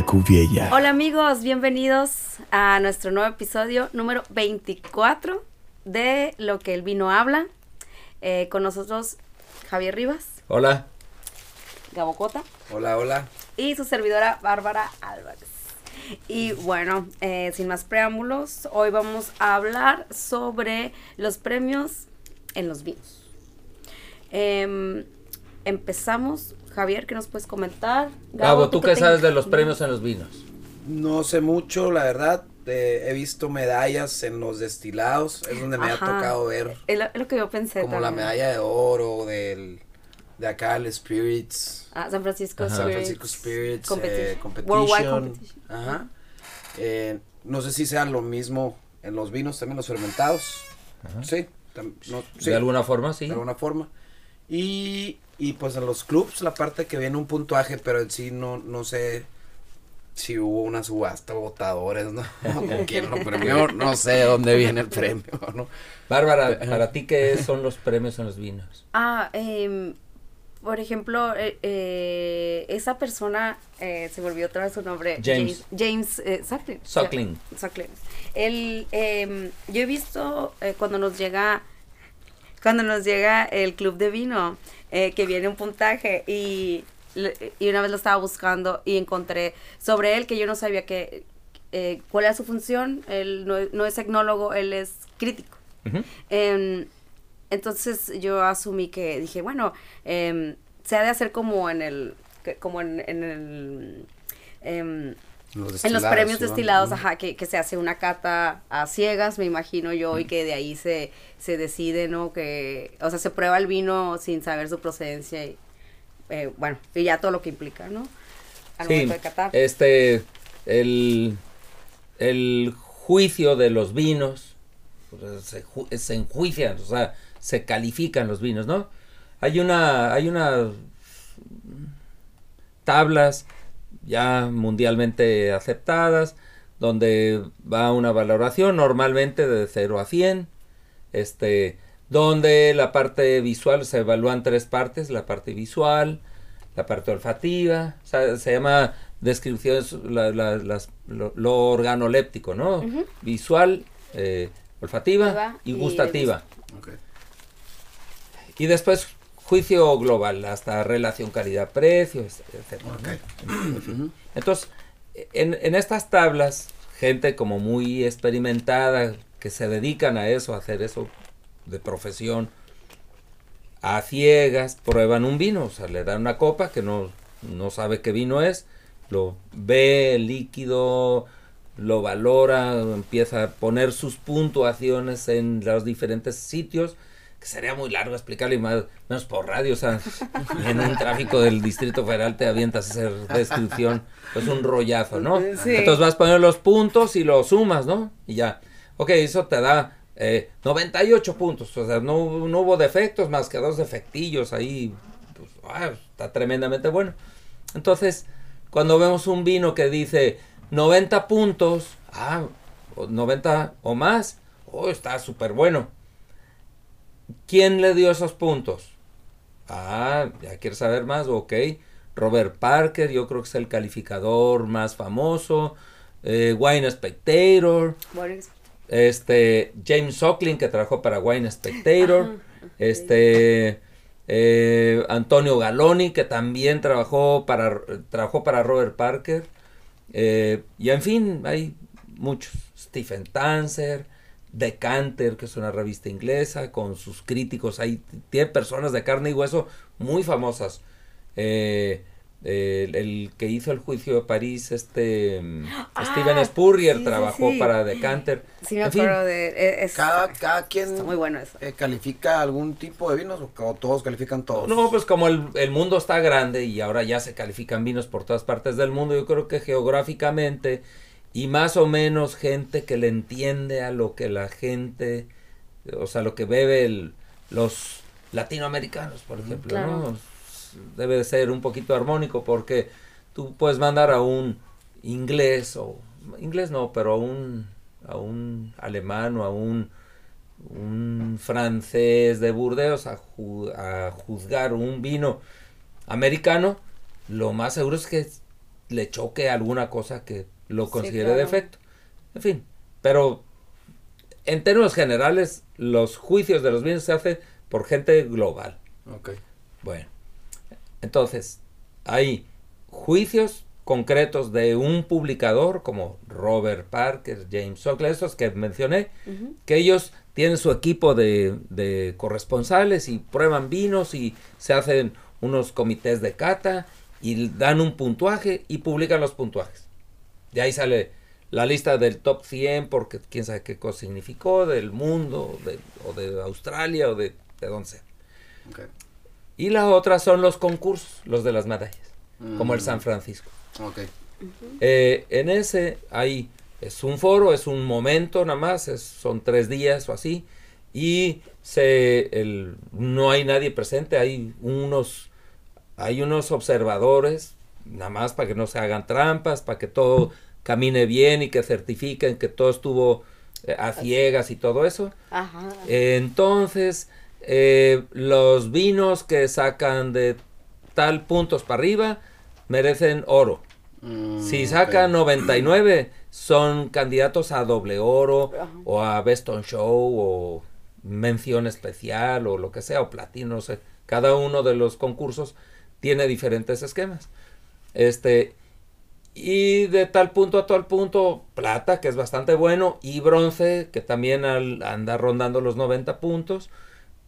la. Hola amigos, bienvenidos a nuestro nuevo episodio número 24 de Lo que el vino habla. Eh, con nosotros Javier Rivas, Hola. Gabocota Hola, hola. y su servidora Bárbara Álvarez. Y bueno, eh, sin más preámbulos, hoy vamos a hablar sobre los premios en los vinos. Em, empezamos, Javier, ¿qué nos puedes comentar? Gabo, ¿tú qué te sabes de los premios en los vinos? No sé mucho, la verdad. eh, he visto medallas en los destilados. Es donde me Ajá. ha tocado ver. Es lo, es lo que yo pensé. Como la medalla de oro del, de acá, el Spirits. Ah, San Francisco Ajá. San Spirits. Francisco Spirits. Competition. eh, competition. Worldwide Competition. Ajá. Eh, no sé si sea lo mismo en los vinos, también los fermentados. Sí. tam- no, sí, De alguna forma, sí. de alguna forma. Y, y pues en los clubs, la parte que viene un puntuaje, pero en sí no, no sé si hubo una subasta, votadores, ¿no? ¿Con ¿Quién lo premió? No sé de dónde viene el premio, ¿no? Bárbara, ¿para ti qué son los premios en los vinos? Ah, em, por ejemplo, eh, eh, esa persona, eh, se me olvidó otra vez su nombre. James. James, eh, Suckling. Suckling. Suckling. Él, em, yo he visto eh, cuando nos llega, cuando nos llega el club de vino, eh, que viene un puntaje y, y una vez lo estaba buscando y encontré sobre él que yo no sabía que, eh, cuál era su función. Él no, no es etnólogo, él es crítico. Em, entonces yo asumí que dije, bueno, em, se ha de hacer como en el, como en, en el, en los premios ¿sí, destilados, ¿no? ajá, que, que se hace una cata a ciegas, me imagino yo, y que de ahí se, se decide, ¿no? Que, o sea, se prueba el vino sin saber su procedencia y, eh, bueno, y ya todo lo que implica, ¿no? Al Sí, momento de catar. este, el, el juicio de los vinos, pues, se, ju- se enjuician, o sea, se califican los vinos, ¿no? Hay una, hay unas tablas ya mundialmente aceptadas, donde va una valoración normalmente de 0 a 100, este, donde la parte visual se evalúan tres partes, la parte visual, la parte olfativa, o sea, se llama descripciones, la- la- las- lo, lo organoléptico, ¿no? Visual, eh, olfativa y y gustativa. Y después juicio global, hasta relación calidad-precio, etc. Ujú. Entonces, en, en estas tablas, gente como muy experimentada, que se dedican a eso, a hacer eso de profesión, a ciegas, prueban un vino, o sea, le dan una copa que no, no sabe qué vino es, lo ve el líquido, lo valora, empieza a poner sus puntuaciones en los diferentes sitios, que sería muy largo explicarlo y más, menos por radio, o sea, en un tráfico del Distrito Federal te avientas a hacer descripción, pues un rollazo, ¿no? Sí. Entonces vas poniendo los puntos y los sumas, ¿no? Y ya, ok, eso te da eh, 98 puntos, o sea, no, no hubo defectos más que dos defectillos ahí, pues, ah, está tremendamente bueno. Entonces, cuando vemos un vino que dice 90 puntos, ah, o 90 o más, oh, está súper bueno. ¿Quién le dio esos puntos? Ah, ya quieres saber más, ok. Robert Parker, yo creo que es el calificador más famoso. Eh, Wine Spectator. Este, James Suckling, que trabajó para Wine Spectator. Este, eh, Antonio Galoni, que también trabajó para, trabajó para Robert Parker. Eh, y en fin, hay muchos. Stephen Tanzer, Decanter, que es una revista inglesa, con sus críticos. Ahí tiene personas de carne y hueso muy famosas. Eh, eh, el, el que hizo el juicio de París, este mm, Ah, Steven Spurrier, sí, trabajó sí. para Decanter. Sí, me En fin, acuerdo de... e- es- Cada, cada quien Está muy bueno eso. eh, califica algún tipo de vinos o, o todos califican todos. No, pues como el, el mundo está grande y ahora ya se califican vinos por todas partes del mundo, yo creo que geográficamente y más o menos gente que le entiende a lo que la gente, o sea, lo que bebe el- los latinoamericanos, por ejemplo, Claro. ¿no? Debe de ser un poquito armónico porque tú puedes mandar a un inglés o inglés no, pero a un a un alemán o a un un francés de Burdeos a, ju- a juzgar un vino americano, lo más seguro es que le choque alguna cosa que lo Sí, considere claro. defecto. En fin, pero en términos generales, los juicios de los vinos se hacen por gente global. Ok. Bueno, entonces, hay juicios concretos de un publicador como Robert Parker, James Sokler, esos que mencioné, que ellos tienen su equipo de, de corresponsales y prueban vinos y se hacen unos comités de cata y dan un puntuaje y publican los puntuajes. De ahí sale la lista del top 100 porque quién sabe qué cosa significó, del mundo, de- o de Australia o de, de donde sea. Y la otra son los concursos, los de las medallas, como el Mm. San Francisco. Eh, en ese hay, es un foro, es un momento nada más, es- son tres días o así, y se, el, no hay nadie presente, hay unos, hay unos observadores, nada más para que no se hagan trampas, para que todo camine bien y que certifiquen que todo estuvo eh, a ciegas y todo eso. Ajá. Entonces, eh, los vinos que sacan de tal puntos para arriba merecen oro. Mm, Si sacan 99, son candidatos a doble oro Ajá. o a Best on Show o mención especial o lo que sea, o platino, no sé. Cada uno de los concursos tiene diferentes esquemas. Este, y de tal punto a tal punto, plata, que es bastante bueno, y bronce, que también al- anda rondando los 90 puntos.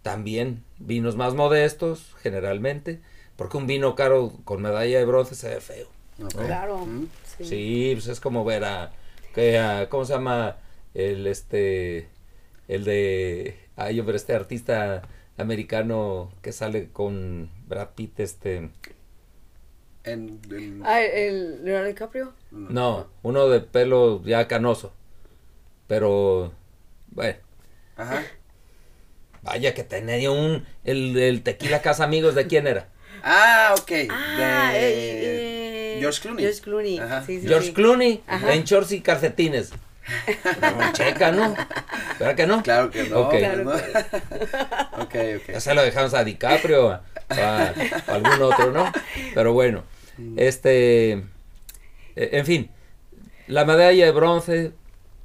También vinos más modestos, generalmente, porque un vino caro con medalla de bronce se ve feo. Claro. Mm. Sí. Sí, pues es como ver a, que a- ¿cómo se llama? El este, el de, ay, hombre, este artista americano que sale con Brad Pitt, este, En, en- Ah, el Leonardo DiCaprio. no, uno de pelo ya canoso, pero, bueno, Ajá. vaya que tenía un, el, el tequila Casa Amigos, ¿de quién era? Ah, ok. Ah, de eh, eh, George Clooney. George Clooney. Ajá. Sí, sí, George sí. Clooney, Ajá. en shorts y calcetines. No, checa, ¿no? ¿Verdad que no? Claro que no. Ok. Claro ¿no? ok, ok. Ya se lo dejamos a DiCaprio o a, a algún otro, ¿no? Pero bueno, este, eh, en fin, la medalla de bronce,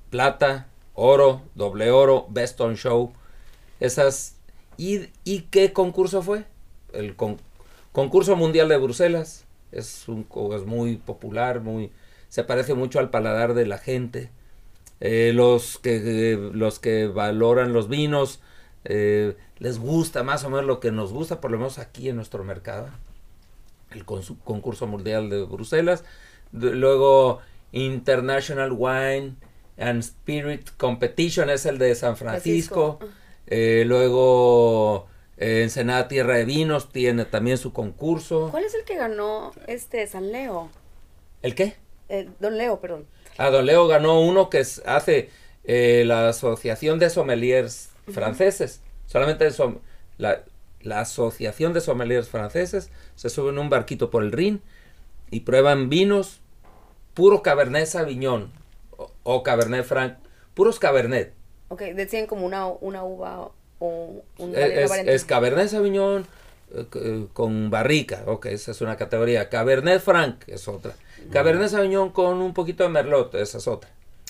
plata, oro, doble oro, Best on Show, esas, ¿y, qué concurso fue? El con- concurso mundial de Bruselas, es, un, muy popular, muy, se parece mucho al paladar de la gente. Eh, los que los que valoran los vinos eh, les gusta más o menos lo que nos gusta por lo menos aquí en nuestro mercado el concurso mundial de Bruselas luego International Wine and Spirit Competition es el de San Francisco, Francisco. Eh, luego eh, Ensenada Tierra de Vinos tiene también su concurso ¿Cuál es el que ganó este San Leo? ¿el qué? Eh, Don Leo, perdón. Ah, Don Leo ganó uno que es- hace eh, la Asociación de Sommeliers Franceses. Solamente som- la, la Asociación de Sommeliers Franceses se suben en un barquito por el Rin y prueban vinos puro Cabernet Sauvignon o, o Cabernet Franc, puros Cabernet. Ok, decían como una, una uva o un Es, es- es Cabernet Sauvignon eh, eh, con barrica, ok, esa es una categoría. Cabernet Franc es otra. Cabernet Sauvignon con un poquito de Merlot, esa es otra.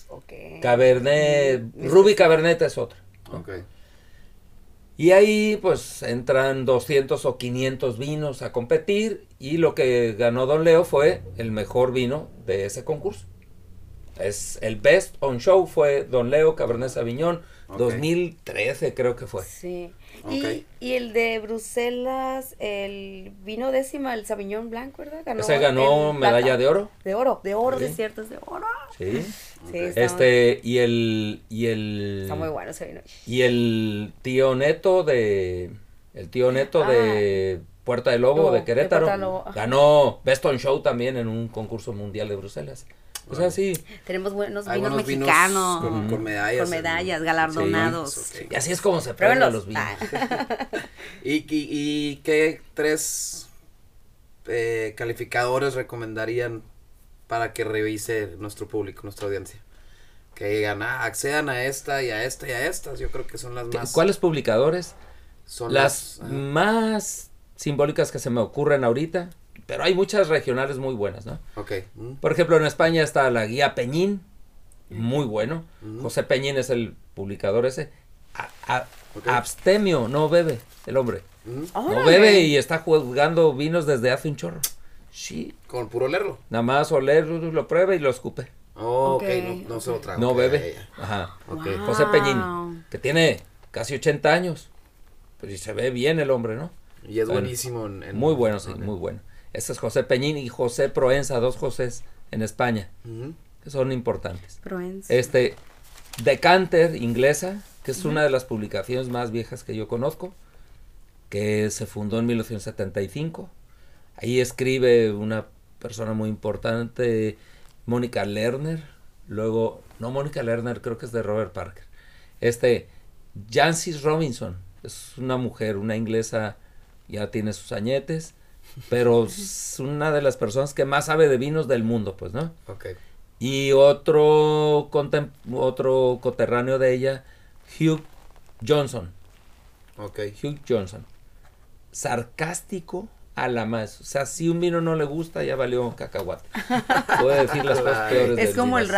Ok. Cabernet, Mm, Ruby Cabernet es otra. Ok. Y ahí pues entran 200 o 500 vinos a competir y lo que ganó Don Leo fue el mejor vino de ese concurso. Es el best on show fue Don Leo Cabernet Sauvignon Ok. 2013 creo que fue. Sí. Y, y el de Bruselas, el vino décima, el Sauvignon Blanc, ¿verdad? Ganó Ese ganó medalla plata. de oro. De oro, de oro, de cierto, es de oro. Sí. Este y el y el está muy bueno ese vino. y el tío Neto de el tío Neto de Puerta del Lobo Lobo, de Querétaro Lobo, ganó Best on Show también en un concurso mundial de Bruselas. O sea, sí. Tenemos buenos Hay vinos buenos vinos mexicanos. con, con medallas. Con medallas, galardonados. Sí. Y así es como se prueban los vinos. Ah. ¿Y, y, y qué tres eh, calificadores recomendarían para que revise nuestro público, nuestra audiencia? Que digan, ah, accedan a esta y a esta y a estas. Yo creo que son las ¿Qué- más. ¿Cuáles publicadores? Son Las ajá. más simbólicas que se me ocurren ahorita, pero hay muchas regionales muy buenas, ¿no? Ok. mm, Por ejemplo, en España está la guía Peñín, muy bueno. Ujú. José Peñín es el publicador ese. A- a- Ok. Abstemio, no bebe el hombre. mm, No bebe y está juzgando vinos desde hace un chorro. Sí, Con puro leerlo. nada más oler, lo prueba y lo escupe. Oh, ok, Ok, no, no se lo trago. No bebe. Ajá. Wow. José. Peñín, que tiene casi 80 años. Pues y se ve bien el hombre, ¿no? Y es Bueno, buenísimo en, en- Muy bueno, sí, muy bueno. Ese es José Peñín y José Proenza, dos Josés en España, que son importantes. Provenza. Este, Decanter, inglesa, que es una de las publicaciones más viejas que yo conozco, que se fundó en 1975. Ahí escribe una persona muy importante, Mónica Lerner. Luego, no Mónica Lerner, creo que es de Robert Parker. Este, Jancis Robinson, es una mujer, una inglesa, ya tiene sus añetes, pero es una de las personas que más sabe de vinos del mundo, pues, ¿no? Ok. Y otro, otro coterráneo de ella, Hugh Johnson. Ok. Hugh Johnson. Sarcástico a la más. O sea, si un vino no le gusta, ya valió cacahuate. Puede decir las cosas peores. es del como vino, el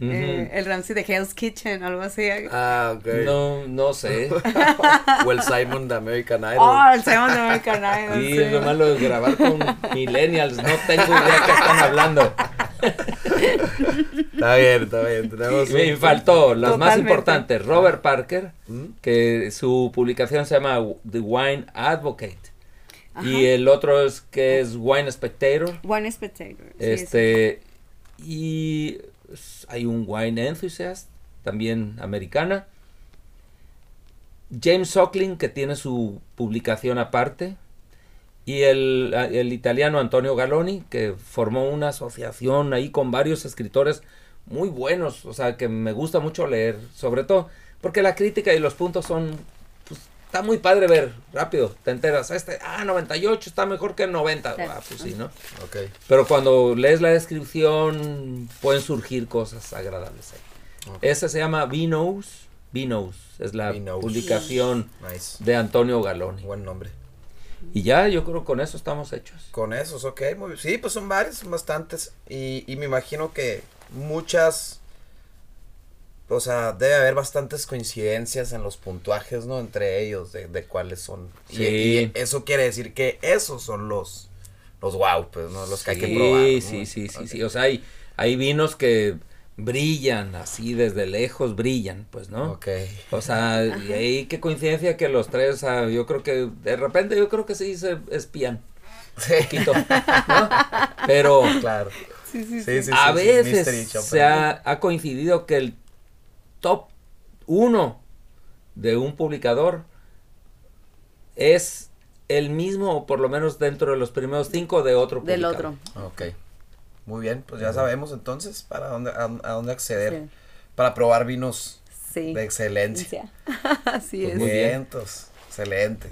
eh, el Ramsey de Hell's Kitchen, algo así. Ah, ok. No, no sé. O el Simon de American Idol. Oh, el Simon de American Idol. Y sí. lo malo de grabar con millennials. No tengo idea qué están hablando. Está bien, está bien. Tenemos Y me un- faltó las más importantes. Robert Parker, ¿Mm? que su publicación se llama The Wine Advocate. Ajá. Y el otro es que es Wine Spectator. One Spectator. sí, este y hay un Wine Enthusiast, también americana. James Suckling, que tiene su publicación aparte. Y el, el italiano Antonio Galoni, que formó una asociación ahí con varios escritores muy buenos, o sea, que me gusta mucho leer, sobre todo porque la crítica y los puntos son, está muy padre ver, rápido, te enteras, este, ah, 98 está mejor que 90, Claro. ah, pues sí, ¿no? Ok. Pero cuando lees la descripción pueden surgir cosas agradables ahí. Ese se llama Vinos, Vinos, es la Vinos. publicación Nice. de Antonio Galoni. Buen nombre. Y ya, yo creo que con eso estamos hechos. Con esos, ok. Muy bien. Sí, pues son varios, son bastantes. Y, y me imagino que muchas. O sea, debe haber bastantes coincidencias en los puntuajes, ¿no? Entre ellos, de, de cuáles son. Y- Sí. Y, eso quiere decir que esos son los. Los wow, pues, ¿no? Los que hay que probar. ¿no? Sí, sí, sí, sí. O sea, hay, hay vinos que brillan así desde lejos, brillan, pues, ¿no? Ok. O sea, y ahí qué coincidencia que los tres, o sea, yo creo que de repente yo creo que sí se espían Sí. un poquito, ¿no? Pero Claro. Sí, sí, sí. Sí, sí, a sí, sí, veces se ha, ha coincidido que el top uno de un publicador es el mismo o por lo menos dentro de los primeros cinco de otro Del publicador. otro. Ok. Muy bien, pues ya sabemos entonces para dónde, a, a dónde acceder Sí. para probar vinos Sí. de excelencia. Así Pues es. muy bien. Vientos, excelente.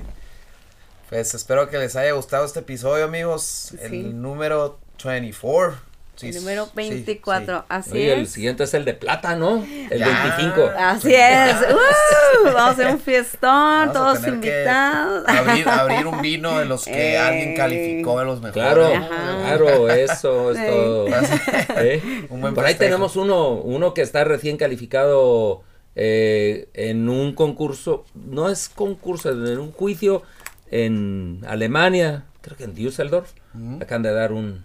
Pues espero que les haya gustado este episodio, amigos. Sí. El número 24. Sí, El número sí, 24. sí. Así Oye, el es. siguiente es el de plata, ¿no? El Ya. 25. Así es. ¡Uh! Vamos a hacer un fiestón, Vamos todos invitados. Abrir, abrir un vino de los que Ey. alguien calificó de los mejores. Claro, Ajá. claro, eso es Sí. todo. ¿Eh? Un buen Por ahí tenemos uno, uno que está recién calificado eh, en un concurso, no es concurso, en un juicio en Alemania, creo que en Düsseldorf, Ujú. acaban de dar un,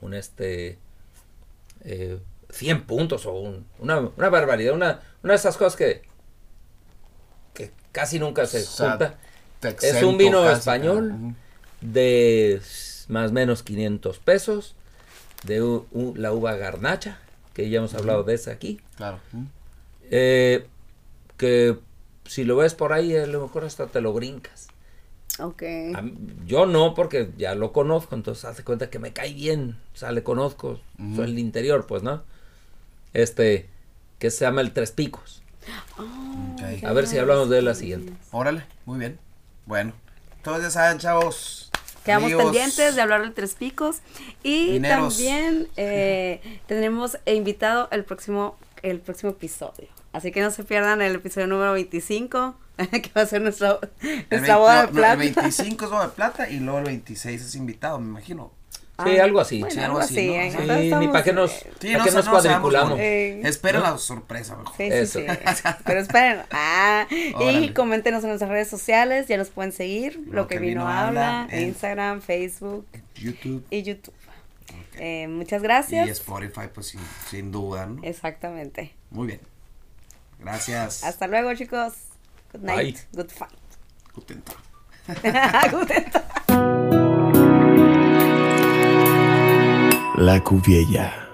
un este, eh, 100 puntos o un- una, una barbaridad, una, una de esas cosas que, que casi nunca se O sea, junta, Te es un vino casi, español. De más o menos 500 pesos, de u- u- la uva garnacha, que ya hemos hablado de esa aquí, Claro. Eh, que si lo ves por ahí a lo mejor hasta te lo brincas. Ok. A yo no, porque ya lo conozco, entonces hace cuenta que me cae bien, o sea, le conozco, soy el interior, pues, ¿no? Este, que se llama el Tres Picos. Ok. A ver si hablamos de él la siguiente. Órale, muy bien. Bueno, todos ya saben, chavos. Quedamos amigos, pendientes de hablar del Tres Picos. Y Mineros. también eh, tendremos invitado el próximo, el próximo episodio. Así que no se pierdan el episodio número 25 que va a ser nuestra, nuestra 20 boda de no, plata. el 25 es boda de plata y luego el 26 es invitado, me imagino. Sí, algo así. Bueno, Sí, algo así. ¿eh? Sí, Entonces ni para qué nos, Sí, pa' no qué sa- nos no cuadriculamos. Eh, Esperen ¿no? la sorpresa mejor. Sí, Eso. sí, sí. Pero esperen. Ah, y coméntenos en nuestras redes sociales. Ya nos pueden seguir. Lo, que, vino, habla. en- Instagram, Facebook YouTube y YouTube. Eh, muchas y gracias. Spotify, pues sin, sin duda, ¿no? Exactamente. Muy bien. Gracias. Hasta luego, chicos. Good night. Bye. Good fight. Guten Tag. Guten Tag. La Cuviella.